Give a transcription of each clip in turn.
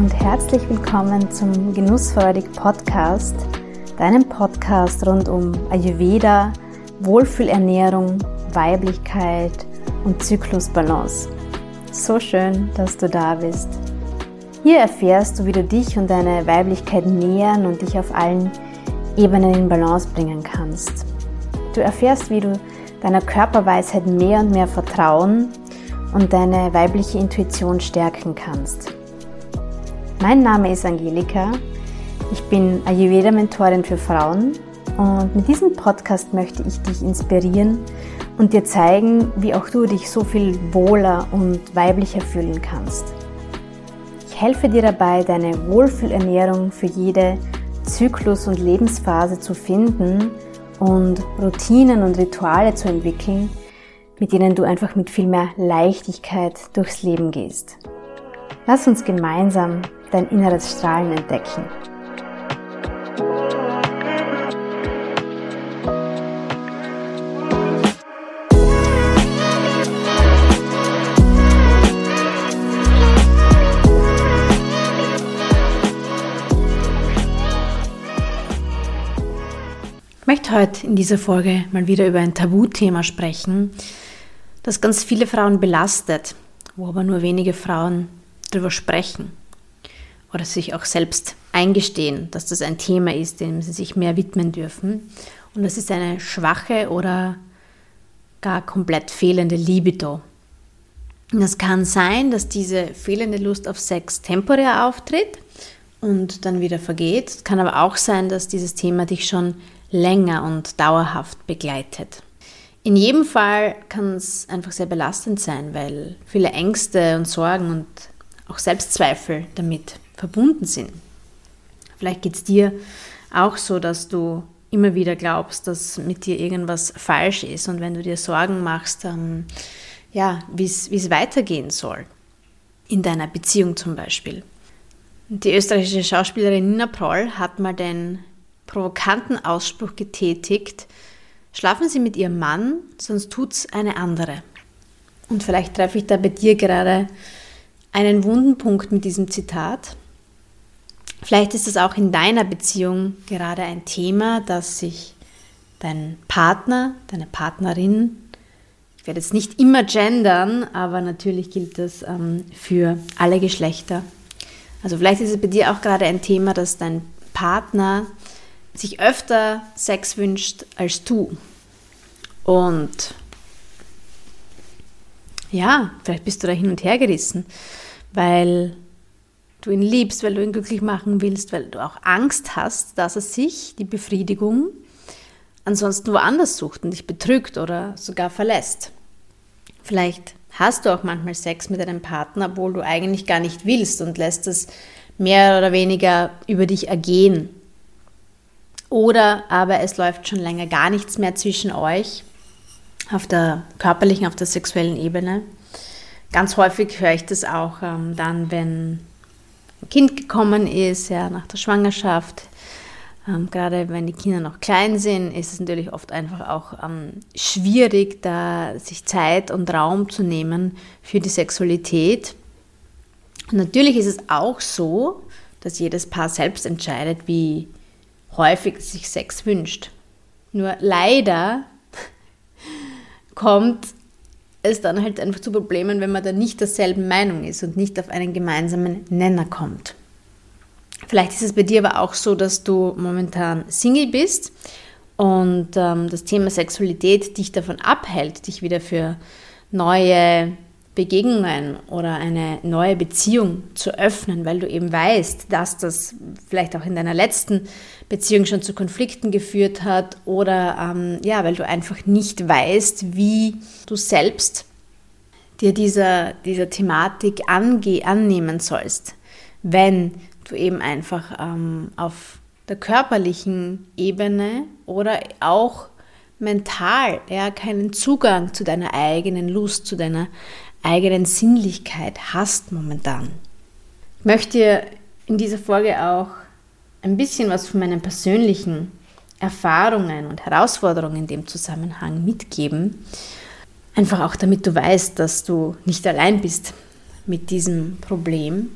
und herzlich willkommen zum Genussfreudig Podcast, deinem Podcast rund um Ayurveda, Wohlfühlernährung, Weiblichkeit und Zyklusbalance. So schön, dass du da bist. Hier erfährst du, wie du dich und deine Weiblichkeit nähern und dich auf allen Ebenen in Balance bringen kannst. Du erfährst, wie du deiner Körperweisheit mehr und mehr vertrauen und deine weibliche Intuition stärken kannst. Mein Name ist Angelika. Ich bin Ayurveda-Mentorin für Frauen und mit diesem Podcast möchte ich dich inspirieren und dir zeigen, wie auch du dich so viel wohler und weiblicher fühlen kannst. Ich helfe dir dabei, deine Wohlfühlernährung für jede Zyklus- und Lebensphase zu finden und Routinen und Rituale zu entwickeln, mit denen du einfach mit viel mehr Leichtigkeit durchs Leben gehst. Lass uns gemeinsam dein inneres Strahlen entdecken. möchte heute in dieser Folge mal wieder über ein Tabuthema sprechen, das ganz viele Frauen belastet, wo aber nur wenige Frauen darüber sprechen oder sich auch selbst eingestehen, dass das ein Thema ist, dem sie sich mehr widmen dürfen. Und das ist eine schwache oder gar komplett fehlende Libido. Und es kann sein, dass diese fehlende Lust auf Sex temporär auftritt und dann wieder vergeht. Es kann aber auch sein, dass dieses Thema dich schon länger und dauerhaft begleitet. In jedem Fall kann es einfach sehr belastend sein, weil viele Ängste und Sorgen und auch Selbstzweifel damit verbunden sind. Vielleicht geht es dir auch so, dass du immer wieder glaubst, dass mit dir irgendwas falsch ist und wenn du dir Sorgen machst, ähm, ja, wie es weitergehen soll. In deiner Beziehung zum Beispiel. Die österreichische Schauspielerin Nina Proll hat mal den provokanten Ausspruch getätigt, schlafen Sie mit Ihrem Mann, sonst tut's eine andere. Und vielleicht treffe ich da bei dir gerade einen wunden Punkt mit diesem Zitat. Vielleicht ist es auch in deiner Beziehung gerade ein Thema, dass sich dein Partner, deine Partnerin, ich werde jetzt nicht immer gendern, aber natürlich gilt das ähm, für alle Geschlechter. Also vielleicht ist es bei dir auch gerade ein Thema, dass dein Partner sich öfter Sex wünscht als du. Und ja, vielleicht bist du da hin und her gerissen, weil du ihn liebst, weil du ihn glücklich machen willst, weil du auch Angst hast, dass er sich die Befriedigung ansonsten woanders sucht und dich betrügt oder sogar verlässt. Vielleicht hast du auch manchmal Sex mit deinem Partner, obwohl du eigentlich gar nicht willst und lässt es mehr oder weniger über dich ergehen. Oder aber es läuft schon länger gar nichts mehr zwischen euch auf der körperlichen, auf der sexuellen Ebene. Ganz häufig höre ich das auch ähm, dann, wenn ein Kind gekommen ist, ja, nach der Schwangerschaft. Ähm, gerade wenn die Kinder noch klein sind, ist es natürlich oft einfach auch ähm, schwierig, da sich Zeit und Raum zu nehmen für die Sexualität. Und natürlich ist es auch so, dass jedes Paar selbst entscheidet, wie häufig sich Sex wünscht. Nur leider kommt es dann halt einfach zu Problemen, wenn man da nicht derselben Meinung ist und nicht auf einen gemeinsamen Nenner kommt. Vielleicht ist es bei dir aber auch so, dass du momentan Single bist und ähm, das Thema Sexualität dich davon abhält, dich wieder für neue Begegnungen oder eine neue Beziehung zu öffnen, weil du eben weißt, dass das vielleicht auch in deiner letzten Beziehung schon zu Konflikten geführt hat oder ähm, ja, weil du einfach nicht weißt, wie du selbst dir dieser, dieser Thematik ange annehmen sollst, wenn du eben einfach ähm, auf der körperlichen Ebene oder auch mental ja, keinen Zugang zu deiner eigenen Lust, zu deiner eigenen Sinnlichkeit hast momentan. Ich möchte dir in dieser Folge auch ein bisschen was von meinen persönlichen Erfahrungen und Herausforderungen in dem Zusammenhang mitgeben. Einfach auch damit du weißt, dass du nicht allein bist mit diesem Problem.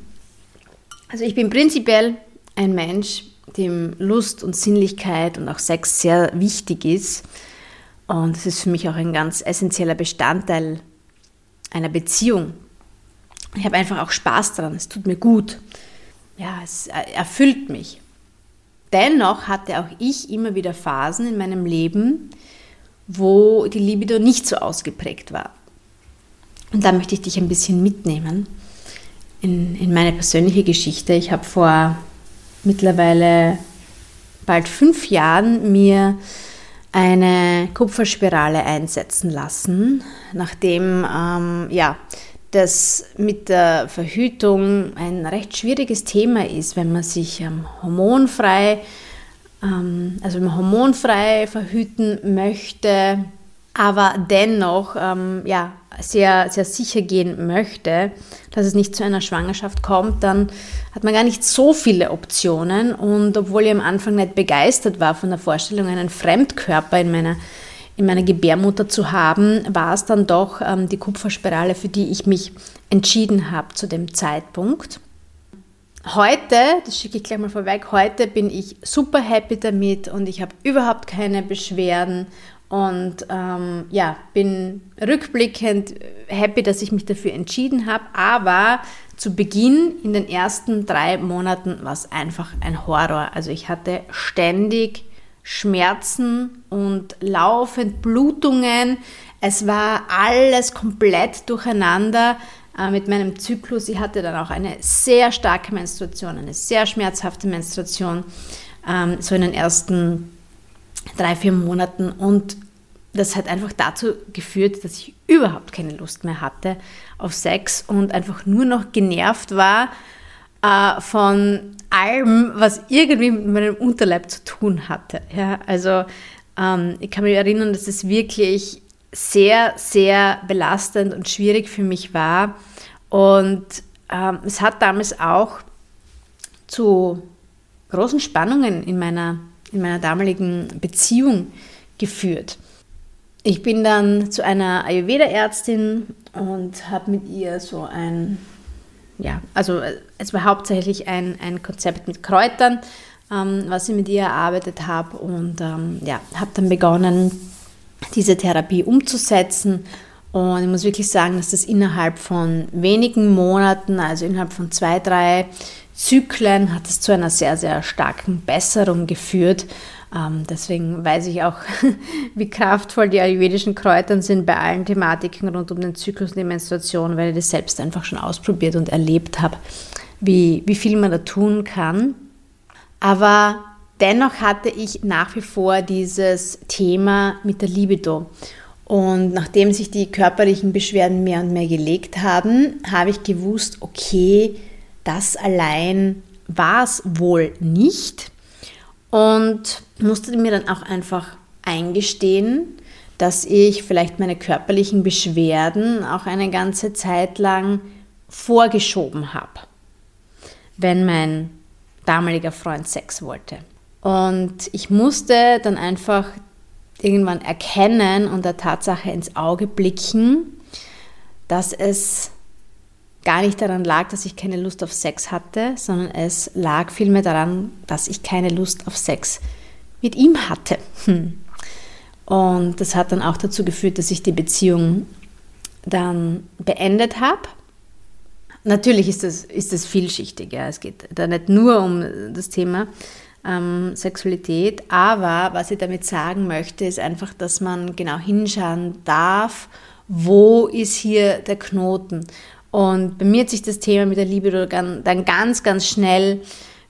Also ich bin prinzipiell ein Mensch, dem Lust und Sinnlichkeit und auch Sex sehr wichtig ist. Und es ist für mich auch ein ganz essentieller Bestandteil einer Beziehung. Ich habe einfach auch Spaß daran, es tut mir gut. Ja, es erfüllt mich. Dennoch hatte auch ich immer wieder Phasen in meinem Leben, wo die Libido nicht so ausgeprägt war. Und da möchte ich dich ein bisschen mitnehmen in, in meine persönliche Geschichte. Ich habe vor mittlerweile bald fünf Jahren mir eine Kupferspirale einsetzen lassen, nachdem ähm, ja, das mit der Verhütung ein recht schwieriges Thema ist, wenn man sich ähm, hormonfrei, ähm, also wenn man hormonfrei verhüten möchte, aber dennoch ähm, ja, sehr, sehr sicher gehen möchte, dass es nicht zu einer Schwangerschaft kommt, dann hat man gar nicht so viele Optionen. Und obwohl ich am Anfang nicht begeistert war von der Vorstellung, einen Fremdkörper in meiner in meiner Gebärmutter zu haben, war es dann doch ähm, die Kupferspirale, für die ich mich entschieden habe zu dem Zeitpunkt. Heute, das schicke ich gleich mal vorweg, heute bin ich super happy damit und ich habe überhaupt keine Beschwerden und ähm, ja, bin rückblickend happy, dass ich mich dafür entschieden habe. Aber zu Beginn, in den ersten drei Monaten, war es einfach ein Horror. Also ich hatte ständig Schmerzen und laufend Blutungen. Es war alles komplett durcheinander äh, mit meinem Zyklus. Ich hatte dann auch eine sehr starke Menstruation, eine sehr schmerzhafte Menstruation, ähm, so in den ersten drei, vier Monaten. Und das hat einfach dazu geführt, dass ich überhaupt keine Lust mehr hatte auf Sex und einfach nur noch genervt war äh, von allem, was irgendwie mit meinem Unterleib zu tun hatte. Ja, also ähm, ich kann mich erinnern, dass es wirklich sehr, sehr belastend und schwierig für mich war. Und ähm, es hat damals auch zu großen Spannungen in meiner, in meiner damaligen Beziehung geführt. Ich bin dann zu einer Ayurveda-Ärztin und habe mit ihr so ein ja, also äh, es war hauptsächlich ein, ein Konzept mit Kräutern, ähm, was ich mit ihr erarbeitet habe und ähm, ja, habe dann begonnen, diese Therapie umzusetzen. Und ich muss wirklich sagen, dass das innerhalb von wenigen Monaten, also innerhalb von zwei, drei Zyklen, hat es zu einer sehr, sehr starken Besserung geführt. Ähm, deswegen weiß ich auch, wie kraftvoll die ayurvedischen Kräuter sind bei allen Thematiken rund um den Zyklus und die Menstruation, weil ich das selbst einfach schon ausprobiert und erlebt habe, wie, wie viel man da tun kann. Aber dennoch hatte ich nach wie vor dieses Thema mit der Libido. Und nachdem sich die körperlichen Beschwerden mehr und mehr gelegt haben, habe ich gewusst, okay, das allein war es wohl nicht und musste mir dann auch einfach eingestehen, dass ich vielleicht meine körperlichen Beschwerden auch eine ganze Zeit lang vorgeschoben habe, wenn mein damaliger Freund Sex wollte. Und ich musste dann einfach irgendwann erkennen und der Tatsache ins Auge blicken, dass es gar nicht daran lag, dass ich keine Lust auf Sex hatte, sondern es lag vielmehr daran, dass ich keine Lust auf Sex mit ihm hatte. Hm. Und das hat dann auch dazu geführt, dass ich die Beziehung dann beendet habe. Natürlich ist das, ist das vielschichtig. Ja. Es geht da nicht nur um das Thema ähm, Sexualität, aber was ich damit sagen möchte, ist einfach, dass man genau hinschauen darf, wo ist hier der Knoten und bei mir hat sich das Thema mit der Liebe dann ganz, ganz schnell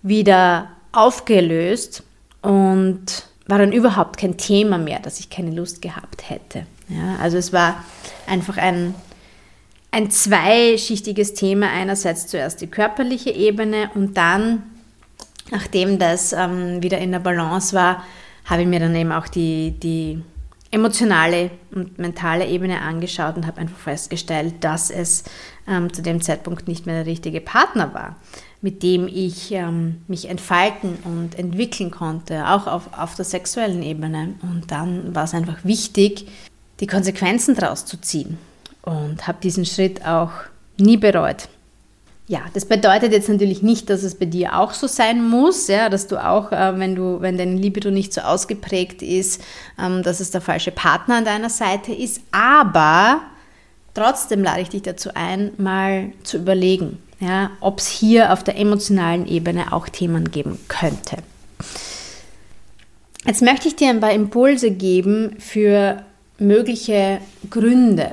wieder aufgelöst und war dann überhaupt kein Thema mehr, dass ich keine Lust gehabt hätte. Ja, also es war einfach ein, ein zweischichtiges Thema. Einerseits zuerst die körperliche Ebene und dann, nachdem das ähm, wieder in der Balance war, habe ich mir dann eben auch die, die emotionale und mentale Ebene angeschaut und habe einfach festgestellt, dass es ähm, zu dem Zeitpunkt nicht mehr der richtige Partner war, mit dem ich ähm, mich entfalten und entwickeln konnte, auch auf, auf der sexuellen Ebene. Und dann war es einfach wichtig, die Konsequenzen daraus zu ziehen und habe diesen Schritt auch nie bereut. Ja, das bedeutet jetzt natürlich nicht, dass es bei dir auch so sein muss, ja, dass du auch, äh, wenn du, wenn deine Libido nicht so ausgeprägt ist, ähm, dass es der falsche Partner an deiner Seite ist. Aber trotzdem lade ich dich dazu ein, mal zu überlegen, ja, ob es hier auf der emotionalen Ebene auch Themen geben könnte. Jetzt möchte ich dir ein paar Impulse geben für mögliche Gründe,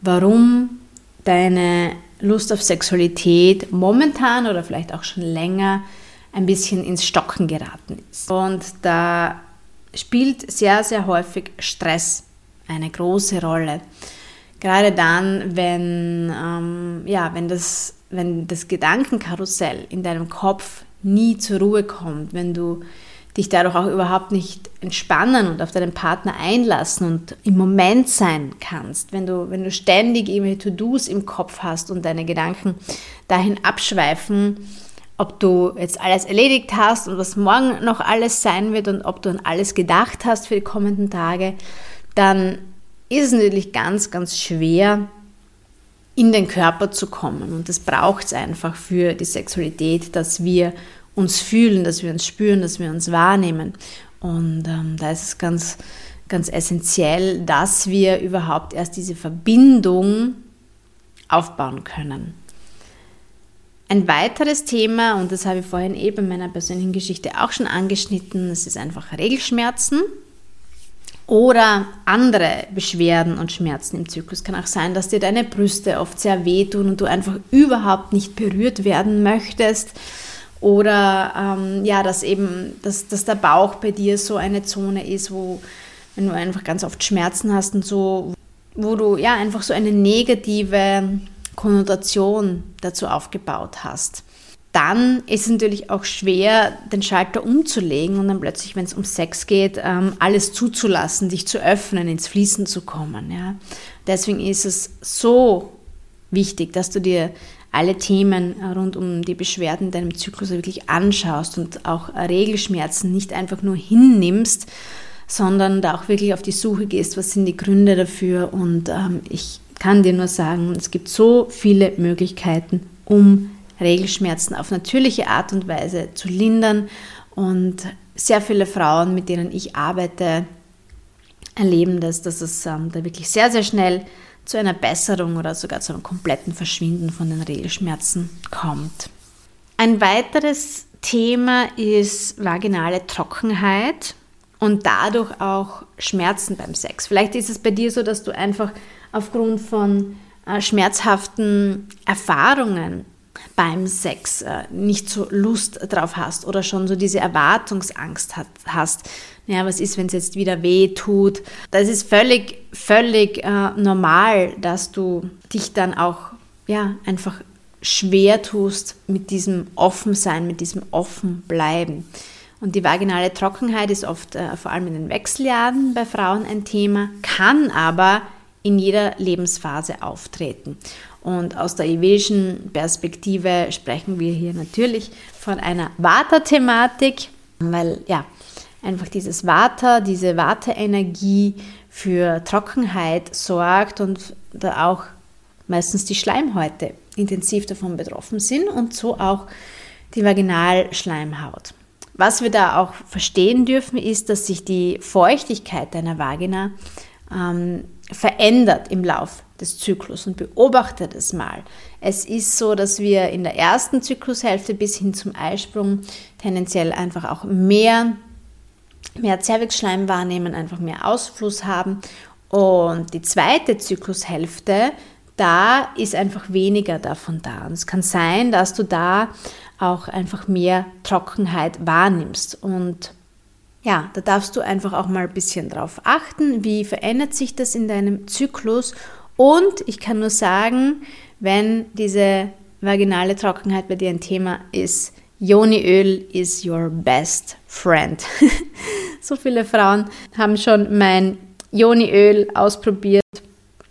warum deine Lust auf Sexualität momentan oder vielleicht auch schon länger ein bisschen ins Stocken geraten ist. Und da spielt sehr, sehr häufig Stress eine große Rolle. Gerade dann, wenn, ähm, ja, wenn, das, wenn das Gedankenkarussell in deinem Kopf nie zur Ruhe kommt, wenn du dich dadurch auch überhaupt nicht entspannen und auf deinen Partner einlassen und im Moment sein kannst, wenn du, wenn du ständig irgendwelche To-Dos im Kopf hast und deine Gedanken dahin abschweifen, ob du jetzt alles erledigt hast und was morgen noch alles sein wird und ob du an alles gedacht hast für die kommenden Tage, dann ist es natürlich ganz, ganz schwer, in den Körper zu kommen. Und das braucht es einfach für die Sexualität, dass wir uns fühlen, dass wir uns spüren, dass wir uns wahrnehmen. Und ähm, da ist es ganz, ganz essentiell, dass wir überhaupt erst diese Verbindung aufbauen können. Ein weiteres Thema, und das habe ich vorhin eben in meiner persönlichen Geschichte auch schon angeschnitten, das ist einfach Regelschmerzen oder andere Beschwerden und Schmerzen im Zyklus. Kann auch sein, dass dir deine Brüste oft sehr wehtun und du einfach überhaupt nicht berührt werden möchtest oder ähm, ja, dass eben, dass, dass der Bauch bei dir so eine Zone ist, wo, wenn du einfach ganz oft Schmerzen hast und so, wo du ja einfach so eine negative Konnotation dazu aufgebaut hast. Dann ist es natürlich auch schwer, den Schalter umzulegen und dann plötzlich, wenn es um Sex geht, ähm, alles zuzulassen, dich zu öffnen, ins Fließen zu kommen. Ja. Deswegen ist es so wichtig, dass du dir alle Themen rund um die Beschwerden in deinem Zyklus wirklich anschaust und auch Regelschmerzen nicht einfach nur hinnimmst, sondern da auch wirklich auf die Suche gehst, was sind die Gründe dafür. Und ähm, ich kann dir nur sagen, es gibt so viele Möglichkeiten, um Regelschmerzen auf natürliche Art und Weise zu lindern. Und sehr viele Frauen, mit denen ich arbeite, erleben das, dass es ähm, da wirklich sehr, sehr schnell zu einer Besserung oder sogar zu einem kompletten Verschwinden von den Regelschmerzen kommt. Ein weiteres Thema ist vaginale Trockenheit und dadurch auch Schmerzen beim Sex. Vielleicht ist es bei dir so, dass du einfach aufgrund von äh, schmerzhaften Erfahrungen beim Sex äh, nicht so Lust drauf hast oder schon so diese Erwartungsangst hat, hast. Ja, was ist, wenn es jetzt wieder weh tut? Das ist völlig, völlig äh, normal, dass du dich dann auch ja, einfach schwer tust mit diesem Offensein, mit diesem Offenbleiben. Und die vaginale Trockenheit ist oft äh, vor allem in den Wechseljahren bei Frauen ein Thema, kann aber in jeder Lebensphase auftreten. Und aus der ayurvedischen Perspektive sprechen wir hier natürlich von einer Vata-Thematik, weil ja, einfach dieses Vata, diese Vata-Energie für Trockenheit sorgt und da auch meistens die Schleimhäute intensiv davon betroffen sind und so auch die Vaginalschleimhaut. Was wir da auch verstehen dürfen, ist, dass sich die Feuchtigkeit deiner Vagina ähm, verändert im Lauf des Zyklus und beobachte das mal. Es ist so, dass wir in der ersten Zyklushälfte bis hin zum Eisprung tendenziell einfach auch mehr, mehr Zervixschleim wahrnehmen, einfach mehr Ausfluss haben. Und die zweite Zyklushälfte, da ist einfach weniger davon da. Und es kann sein, dass du da auch einfach mehr Trockenheit wahrnimmst. Und ja, da darfst du einfach auch mal ein bisschen drauf achten, wie verändert sich das in deinem Zyklus. Und ich kann nur sagen, wenn diese vaginale Trockenheit bei dir ein Thema ist, Joniöl is your best friend. so viele Frauen haben schon mein Joniöl ausprobiert,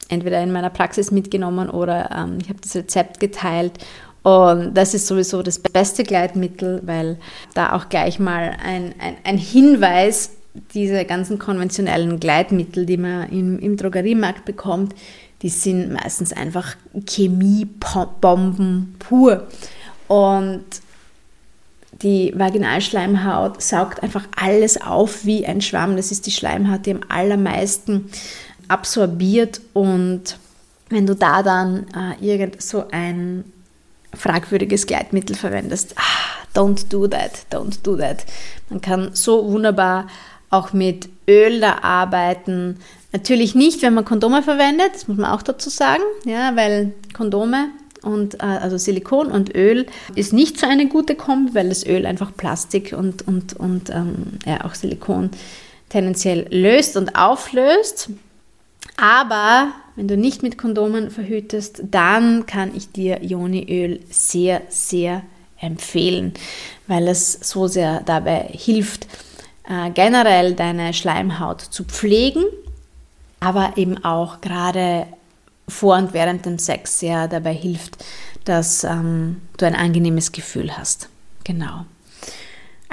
entweder in meiner Praxis mitgenommen oder ähm, ich habe das Rezept geteilt und das ist sowieso das beste Gleitmittel, weil da auch gleich mal ein, ein, ein Hinweis, diese ganzen konventionellen Gleitmittel, die man im, im Drogeriemarkt bekommt, die sind meistens einfach Chemiebomben pur. Und die Vaginalschleimhaut saugt einfach alles auf wie ein Schwamm. Das ist die Schleimhaut, die am allermeisten absorbiert. Und wenn du da dann äh, irgend so ein fragwürdiges Gleitmittel verwendest, ah, don't do that, don't do that. Man kann so wunderbar auch mit Öl da arbeiten. Natürlich nicht, wenn man Kondome verwendet, das muss man auch dazu sagen, ja, weil Kondome und äh, also Silikon und Öl ist nicht so eine gute Kombi, weil das Öl einfach Plastik und, und, und ähm, ja, auch Silikon tendenziell löst und auflöst. Aber wenn du nicht mit Kondomen verhütest, dann kann ich dir Ioniöl sehr, sehr empfehlen, weil es so sehr dabei hilft, äh, generell deine Schleimhaut zu pflegen, aber eben auch gerade vor und während dem Sex sehr dabei hilft, dass ähm, du ein angenehmes Gefühl hast. Genau.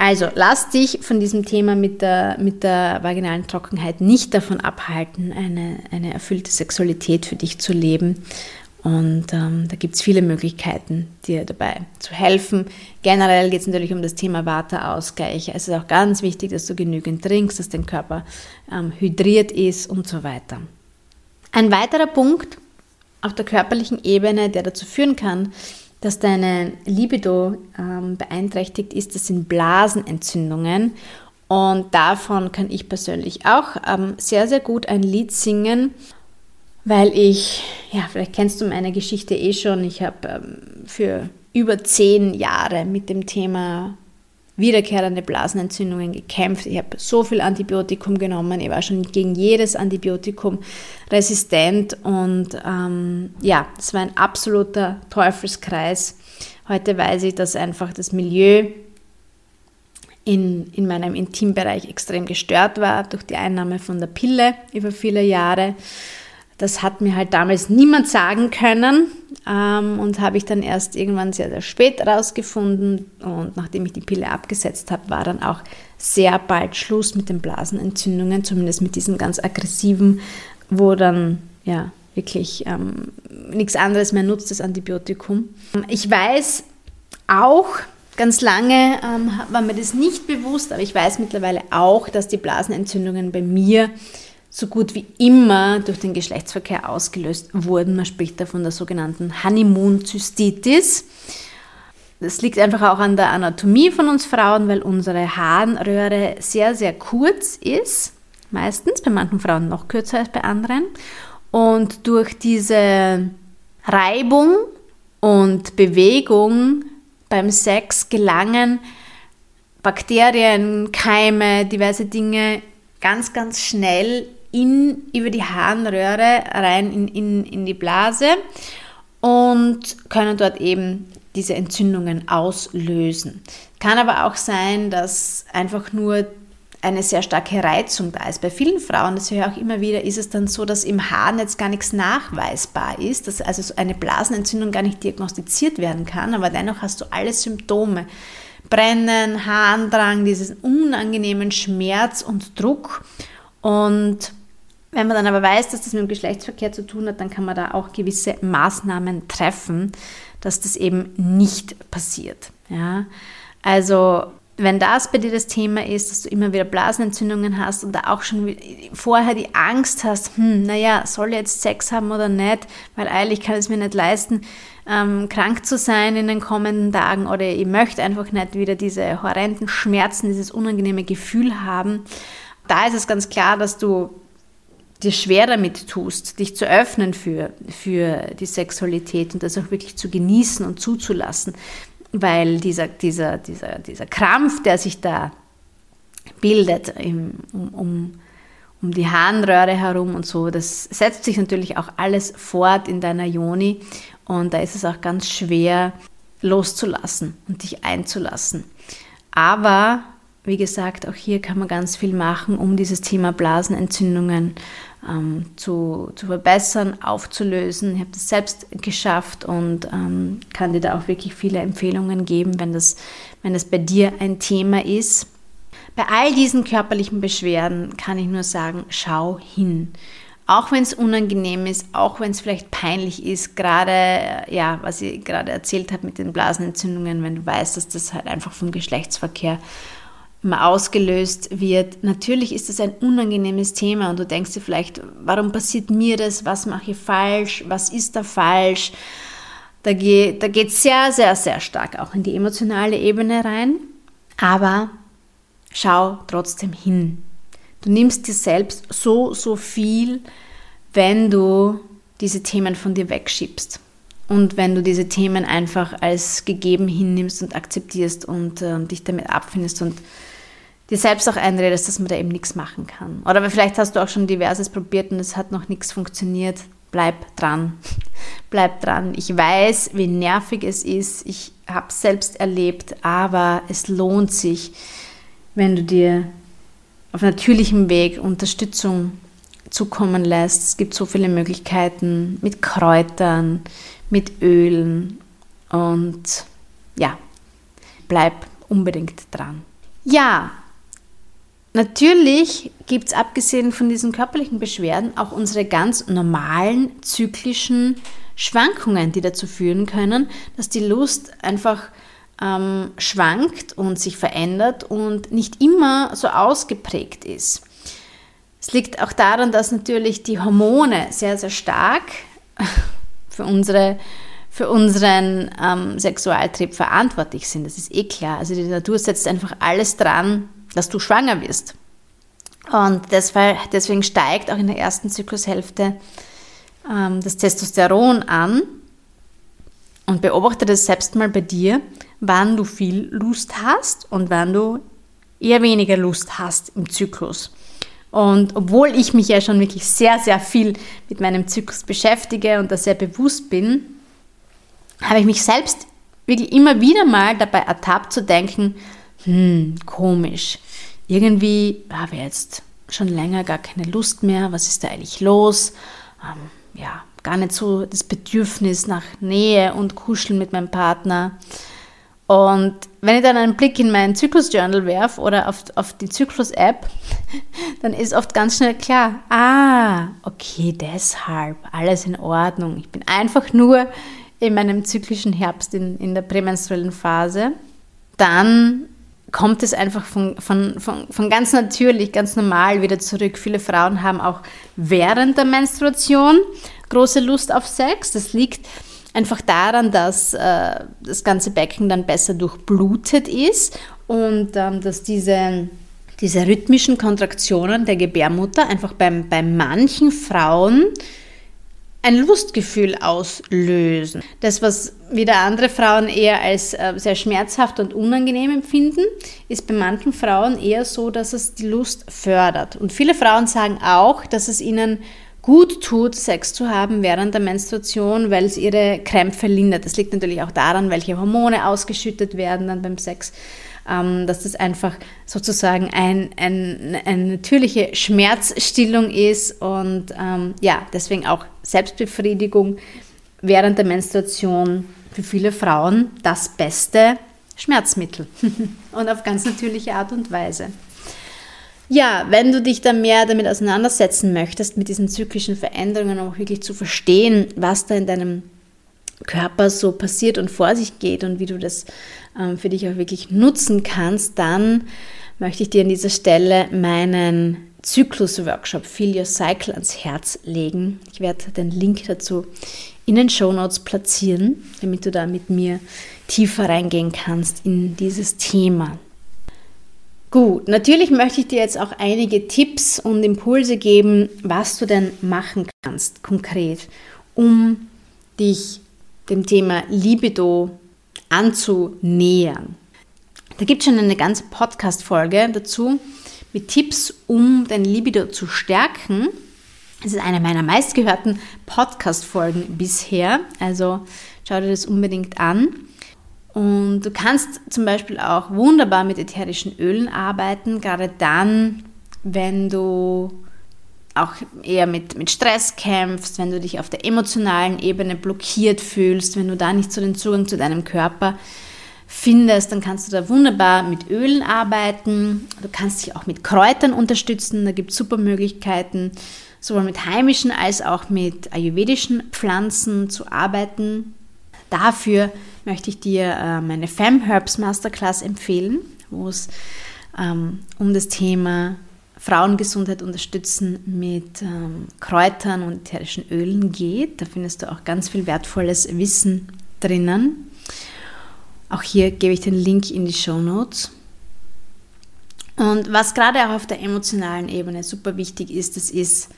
Also lass dich von diesem Thema mit der, mit der vaginalen Trockenheit nicht davon abhalten, eine, eine erfüllte Sexualität für dich zu leben. Und ähm, da gibt es viele Möglichkeiten, dir dabei zu helfen. Generell geht es natürlich um das Thema Waterausgleich. Es ist auch ganz wichtig, dass du genügend trinkst, dass dein Körper ähm, hydriert ist und so weiter. Ein weiterer Punkt auf der körperlichen Ebene, der dazu führen kann, dass deine Libido ähm, beeinträchtigt ist, das sind Blasenentzündungen. Und davon kann ich persönlich auch ähm, sehr, sehr gut ein Lied singen, weil ich, ja, vielleicht kennst du meine Geschichte eh schon, ich habe ähm, für über zehn Jahre mit dem Thema wiederkehrende Blasenentzündungen gekämpft. Ich habe so viel Antibiotikum genommen. Ich war schon gegen jedes Antibiotikum resistent und ähm, ja, es war ein absoluter Teufelskreis. Heute weiß ich, dass einfach das Milieu in, in meinem Intimbereich extrem gestört war durch die Einnahme von der Pille über viele Jahre. Das hat mir halt damals niemand sagen können ähm, und habe ich dann erst irgendwann sehr, sehr spät rausgefunden. Und nachdem ich die Pille abgesetzt habe, war dann auch sehr bald Schluss mit den Blasenentzündungen, zumindest mit diesen ganz aggressiven, wo dann ja wirklich ähm, nichts anderes mehr nutzt, das Antibiotikum. Ich weiß auch, Ganz lange ähm, war mir das nicht bewusst, aber ich weiß mittlerweile auch, dass die Blasenentzündungen bei mir so gut wie immer durch den Geschlechtsverkehr ausgelöst wurden. Man spricht da von der sogenannten Honeymoon-Zystitis. Das liegt einfach auch an der Anatomie von uns Frauen, weil unsere Harnröhre sehr, sehr kurz ist. Meistens, bei manchen Frauen noch kürzer als bei anderen. Und durch diese Reibung und Bewegung beim Sex gelangen Bakterien, Keime, diverse Dinge ganz, ganz schnell in, über die Harnröhre rein in, in, in die Blase und können dort eben diese Entzündungen auslösen. Kann aber auch sein, dass einfach nur eine sehr starke Reizung da ist. Bei vielen Frauen, das höre ich auch immer wieder, ist es dann so, dass im Hahn jetzt gar nichts nachweisbar ist, dass also eine Blasenentzündung gar nicht diagnostiziert werden kann, aber dennoch hast du alle Symptome. Brennen, Harndrang, diesen unangenehmen Schmerz und Druck. Und wenn man dann aber weiß, dass das mit dem Geschlechtsverkehr zu tun hat, dann kann man da auch gewisse Maßnahmen treffen, dass das eben nicht passiert. Ja? Also wenn das bei dir das Thema ist, dass du immer wieder Blasenentzündungen hast und da auch schon vorher die Angst hast, hm, naja, soll ich jetzt Sex haben oder nicht, weil eigentlich kann es mir nicht leisten, ähm, krank zu sein in den kommenden Tagen oder ich möchte einfach nicht wieder diese horrenden Schmerzen, dieses unangenehme Gefühl haben. Da ist es ganz klar, dass du dir schwer damit tust, dich zu öffnen für, für die Sexualität und das auch wirklich zu genießen und zuzulassen, weil dieser, dieser, dieser, dieser Krampf, der sich da bildet im, um, um, um die Harnröhre herum und so, das setzt sich natürlich auch alles fort in deiner Joni und da ist es auch ganz schwer loszulassen und dich einzulassen. Aber wie gesagt, auch hier kann man ganz viel machen, um dieses Thema Blasenentzündungen ähm, zu, zu verbessern, aufzulösen. Ich habe das selbst geschafft und ähm, kann dir da auch wirklich viele Empfehlungen geben, wenn das, wenn das bei dir ein Thema ist. Bei all diesen körperlichen Beschwerden kann ich nur sagen, schau hin auch wenn es unangenehm ist, auch wenn es vielleicht peinlich ist, gerade, ja, was ich gerade erzählt habe mit den Blasenentzündungen, wenn du weißt, dass das halt einfach vom Geschlechtsverkehr ausgelöst wird. Natürlich ist das ein unangenehmes Thema und du denkst dir vielleicht, warum passiert mir das? Was mache ich falsch? Was ist da falsch? Da geht da geht sehr, sehr, sehr stark auch in die emotionale Ebene rein. Aber schau trotzdem hin. Du nimmst dir selbst so, so viel, wenn du diese Themen von dir wegschiebst. Und wenn du diese Themen einfach als gegeben hinnimmst und akzeptierst und äh, dich damit abfindest und dir selbst auch einredest, dass man da eben nichts machen kann. Oder vielleicht hast du auch schon diverses probiert und es hat noch nichts funktioniert. Bleib dran. Bleib dran. Ich weiß, wie nervig es ist. Ich habe es selbst erlebt, aber es lohnt sich, wenn du dir auf natürlichem Weg Unterstützung zukommen lässt. Es gibt so viele Möglichkeiten mit Kräutern, mit Ölen und ja, bleib unbedingt dran. Ja, natürlich gibt es abgesehen von diesen körperlichen Beschwerden auch unsere ganz normalen zyklischen Schwankungen, die dazu führen können, dass die Lust einfach ähm, schwankt und sich verändert und nicht immer so ausgeprägt ist. Es liegt auch daran, dass natürlich die Hormone sehr, sehr stark für, unsere, für unseren ähm, Sexualtrieb verantwortlich sind. Das ist eh klar. Also die Natur setzt einfach alles dran, dass du schwanger wirst. Und deswegen steigt auch in der ersten Zyklushälfte ähm, das Testosteron an. Und beobachte das selbst mal bei dir wann du viel Lust hast und wann du eher weniger Lust hast im Zyklus. Und obwohl ich mich ja schon wirklich sehr, sehr viel mit meinem Zyklus beschäftige und da sehr bewusst bin, habe ich mich selbst wirklich immer wieder mal dabei ertappt zu denken, hm, komisch, irgendwie habe ich jetzt schon länger gar keine Lust mehr, was ist da eigentlich los? Ähm, ja, gar nicht so das Bedürfnis nach Nähe und Kuscheln mit meinem Partner. Und wenn ich dann einen Blick in mein Zyklus-Journal werfe oder auf, auf die Zyklus-App, dann ist oft ganz schnell klar, ah, okay, deshalb, alles in Ordnung. Ich bin einfach nur in meinem zyklischen Herbst, in, in der prämenstruellen Phase. Dann kommt es einfach von, von, von, von ganz natürlich, ganz normal wieder zurück. Viele Frauen haben auch während der Menstruation große Lust auf Sex. Das liegt einfach daran, dass äh, das ganze Becken dann besser durchblutet ist und ähm, dass diese, diese rhythmischen Kontraktionen der Gebärmutter einfach beim, bei manchen Frauen ein Lustgefühl auslösen. Das, was wieder andere Frauen eher als äh, sehr schmerzhaft und unangenehm empfinden, ist bei manchen Frauen eher so, dass es die Lust fördert. Und viele Frauen sagen auch, dass es ihnen gut tut, Sex zu haben während der Menstruation, weil es ihre Krämpfe lindert. Das liegt natürlich auch daran, welche Hormone ausgeschüttet werden dann beim Sex, ähm, dass das einfach sozusagen ein, ein, eine natürliche Schmerzstillung ist und ähm, ja, deswegen auch Selbstbefriedigung während der Menstruation für viele Frauen das beste Schmerzmittel und auf ganz natürliche Art und Weise. Ja, wenn du dich dann mehr damit auseinandersetzen möchtest, mit diesen zyklischen Veränderungen, auch wirklich zu verstehen, was da in deinem Körper so passiert und vor sich geht und wie du das ähm, für dich auch wirklich nutzen kannst, dann möchte ich dir an dieser Stelle meinen Zyklus-Workshop Feel Your Cycle ans Herz legen. Ich werde den Link dazu in den Show Notes platzieren, damit du da mit mir tiefer reingehen kannst in dieses Thema. Gut, natürlich möchte ich dir jetzt auch einige Tipps und Impulse geben, was du denn machen kannst konkret, um dich dem Thema Libido anzunähern. Da gibt es schon eine ganze Podcast-Folge dazu mit Tipps, um dein Libido zu stärken. Es ist eine meiner meistgehörten Podcast-Folgen bisher, also schau dir das unbedingt an. Und du kannst zum Beispiel auch wunderbar mit ätherischen Ölen arbeiten, gerade dann, wenn du auch eher mit, mit Stress kämpfst, wenn du dich auf der emotionalen Ebene blockiert fühlst, wenn du da nicht so den Zugang zu deinem Körper findest, dann kannst du da wunderbar mit Ölen arbeiten. Du kannst dich auch mit Kräutern unterstützen. Da gibt es super Möglichkeiten, sowohl mit heimischen als auch mit ayurvedischen Pflanzen zu arbeiten. Dafür möchte ich dir äh, meine Fem Herbs Masterclass empfehlen, wo es ähm, um das Thema Frauengesundheit unterstützen mit ähm, Kräutern und ätherischen Ölen geht. Da findest du auch ganz viel wertvolles Wissen drinnen. Auch hier gebe ich den Link in die Show Notes. Und was gerade auch auf der emotionalen Ebene super wichtig ist, das ist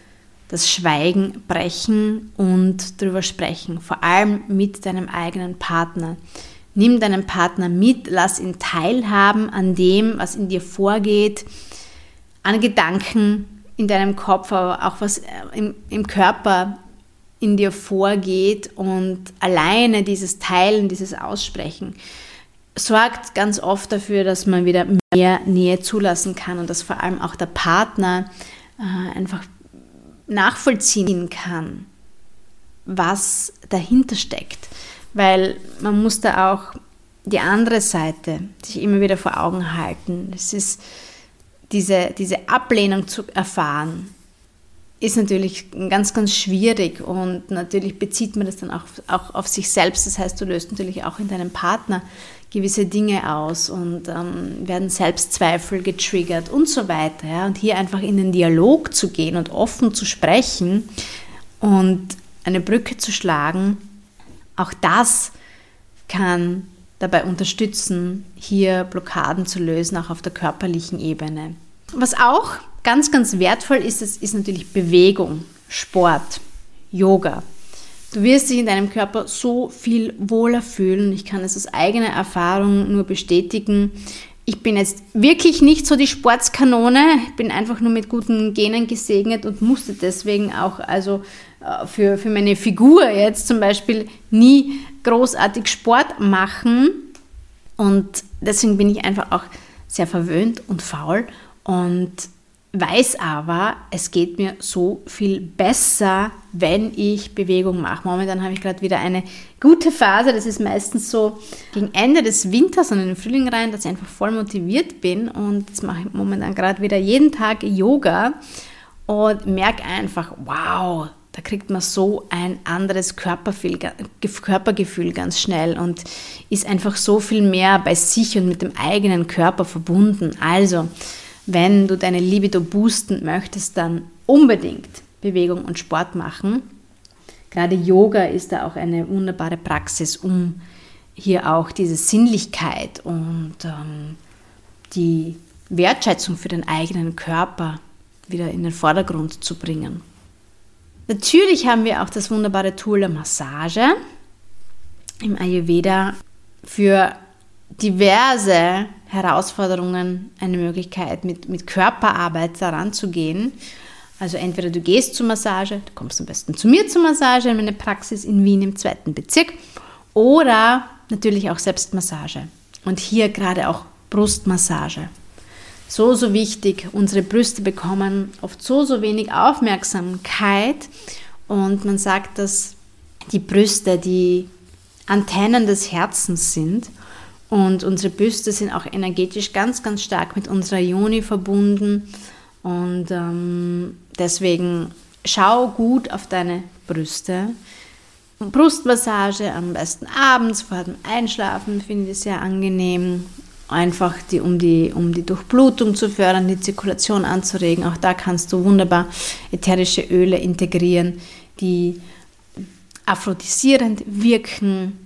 das Schweigen brechen und darüber sprechen, vor allem mit deinem eigenen Partner. Nimm deinen Partner mit, lass ihn teilhaben an dem, was in dir vorgeht, an Gedanken in deinem Kopf, aber auch was im, im Körper in dir vorgeht und alleine dieses Teilen, dieses Aussprechen sorgt ganz oft dafür, dass man wieder mehr Nähe zulassen kann und dass vor allem auch der Partner äh, einfach nachvollziehen kann, was dahinter steckt. Weil man muss da auch die andere Seite sich immer wieder vor Augen halten. Es ist diese, diese Ablehnung zu erfahren, ist natürlich ganz, ganz schwierig und natürlich bezieht man das dann auch, auch auf sich selbst. Das heißt, du löst natürlich auch in deinem Partner gewisse Dinge aus und ähm, werden Selbstzweifel getriggert und so weiter. Ja? Und hier einfach in den Dialog zu gehen und offen zu sprechen und eine Brücke zu schlagen, auch das kann dabei unterstützen, hier Blockaden zu lösen, auch auf der körperlichen Ebene. Was auch ganz, ganz wertvoll ist, das ist natürlich Bewegung, Sport, Yoga. Du wirst dich in deinem Körper so viel wohler fühlen. Ich kann es aus eigener Erfahrung nur bestätigen. Ich bin jetzt wirklich nicht so die Sportskanone, ich bin einfach nur mit guten Genen gesegnet und musste deswegen auch also für, für meine Figur jetzt zum Beispiel nie großartig Sport machen. Und deswegen bin ich einfach auch sehr verwöhnt und faul und weiß aber, es geht mir so viel besser, wenn ich Bewegung mache. Momentan habe ich gerade wieder eine gute Phase. Das ist meistens so gegen Ende des Winters und in den Frühling rein, dass ich einfach voll motiviert bin. Und jetzt mache ich momentan gerade wieder jeden Tag Yoga und merke einfach, wow, da kriegt man so ein anderes Körpergefühl, ganz schnell und ist einfach so viel mehr bei sich und mit dem eigenen Körper verbunden. Also, wenn du deine Libido boosten möchtest, dann unbedingt Bewegung und Sport machen. Gerade Yoga ist da auch eine wunderbare Praxis, um hier auch diese Sinnlichkeit und ähm, die Wertschätzung für den eigenen Körper wieder in den Vordergrund zu bringen. Natürlich haben wir auch das wunderbare Tool der Massage im Ayurveda für diverse Herausforderungen eine Möglichkeit, mit, mit Körperarbeit daran zu gehen. Also entweder du gehst zur Massage, du kommst am besten zu mir zur Massage in meine Praxis in Wien im zweiten Bezirk oder natürlich auch Selbstmassage. Und hier gerade auch Brustmassage. So, so wichtig. Unsere Brüste bekommen oft so, so wenig Aufmerksamkeit. Und man sagt, dass die Brüste die Antennen des Herzens sind. Und unsere Brüste sind auch energetisch ganz, ganz stark mit unserer Joni verbunden. Und ähm, deswegen schau gut auf deine Brüste. Brustmassage am besten abends vor dem Einschlafen finde ich sehr angenehm. Einfach die, um, die, um die Durchblutung zu fördern, die Zirkulation anzuregen. Auch da kannst du wunderbar ätherische Öle integrieren, die aphrodisierend wirken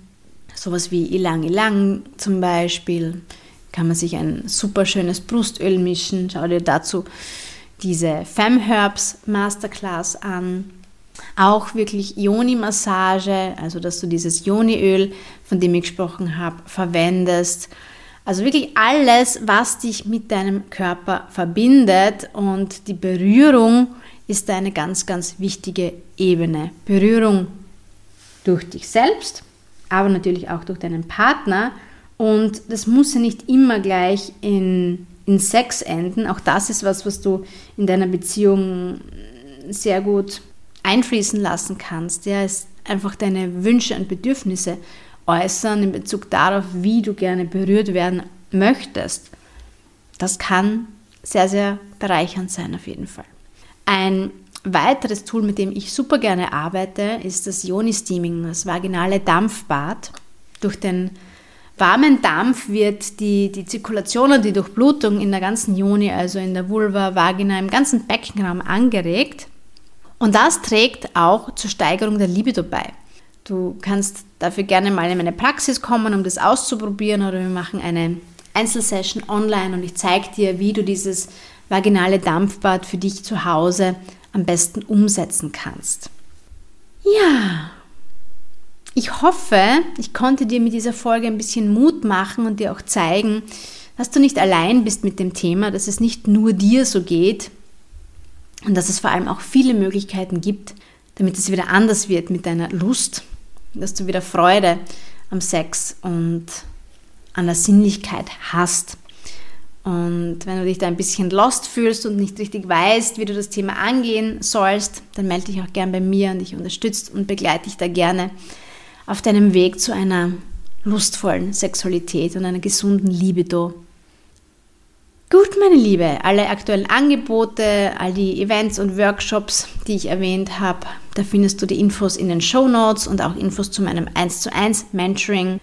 sowas wie Ilang Ilang zum Beispiel. Kann man sich ein super schönes Brustöl mischen. Schau dir dazu diese Femme Herbs Masterclass an. Auch wirklich Yoni-Massage, also dass du dieses Yoni-Öl, von dem ich gesprochen habe, verwendest. Also wirklich alles, was dich mit deinem Körper verbindet und die Berührung ist eine ganz, ganz wichtige Ebene. Berührung durch dich selbst, aber natürlich auch durch deinen Partner. Und das muss ja nicht immer gleich in, in Sex enden. Auch das ist was, was du in deiner Beziehung sehr gut einfließen lassen kannst. Ja, ist einfach deine Wünsche und Bedürfnisse äußern in Bezug darauf, wie du gerne berührt werden möchtest. Das kann sehr, sehr bereichernd sein auf jeden Fall. Ein weiteres Tool, mit dem ich super gerne arbeite, ist das Yoni-Steaming, das vaginale Dampfbad. Durch den warmen Dampf wird die, die Zirkulation und die Durchblutung in der ganzen Joni, also in der Vulva, Vagina, im ganzen Beckenraum angeregt. Und das trägt auch zur Steigerung der Libido bei. Du kannst dafür gerne mal in meine Praxis kommen, um das auszuprobieren, oder wir machen eine Einzelsession online und ich zeige dir, wie du dieses vaginale Dampfbad für dich zu Hause am besten umsetzen kannst. Ja, ich hoffe, ich konnte dir mit dieser Folge ein bisschen Mut machen und dir auch zeigen, dass du nicht allein bist mit dem Thema, dass es nicht nur dir so geht und dass es vor allem auch viele Möglichkeiten gibt, damit es wieder anders wird mit deiner Lust, dass du wieder Freude am Sex und an der Sinnlichkeit hast. Und wenn du dich da ein bisschen lost fühlst und nicht richtig weißt, wie du das Thema angehen sollst, dann melde dich auch gern bei mir und ich unterstütze und begleite dich da gerne auf deinem Weg zu einer lustvollen Sexualität und einer gesunden Libido. Gut, meine Liebe, alle aktuellen Angebote, all die Events und Workshops, die ich erwähnt habe, da findest du die Infos in den Show Notes und auch Infos zu meinem 1 zu 1 Mentoring.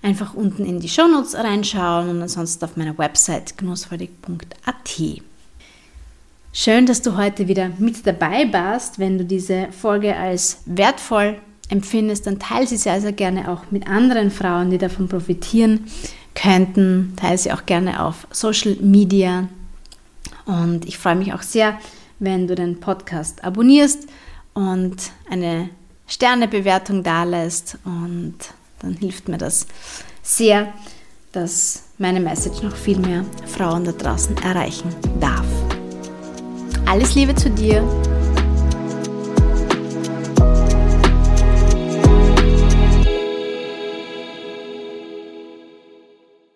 Einfach unten in die Show Notes reinschauen und ansonsten auf meiner Website genussfreudig.at. Schön, dass du heute wieder mit dabei warst. Wenn du diese Folge als wertvoll empfindest, dann teile sie sehr, sehr gerne auch mit anderen Frauen, die davon profitieren könnten. Teile sie auch gerne auf Social Media. Und ich freue mich auch sehr, wenn du den Podcast abonnierst und eine Sternebewertung dalässt. Und dann hilft mir das sehr, dass meine Message noch viel mehr Frauen da draußen erreichen darf. Alles Liebe zu dir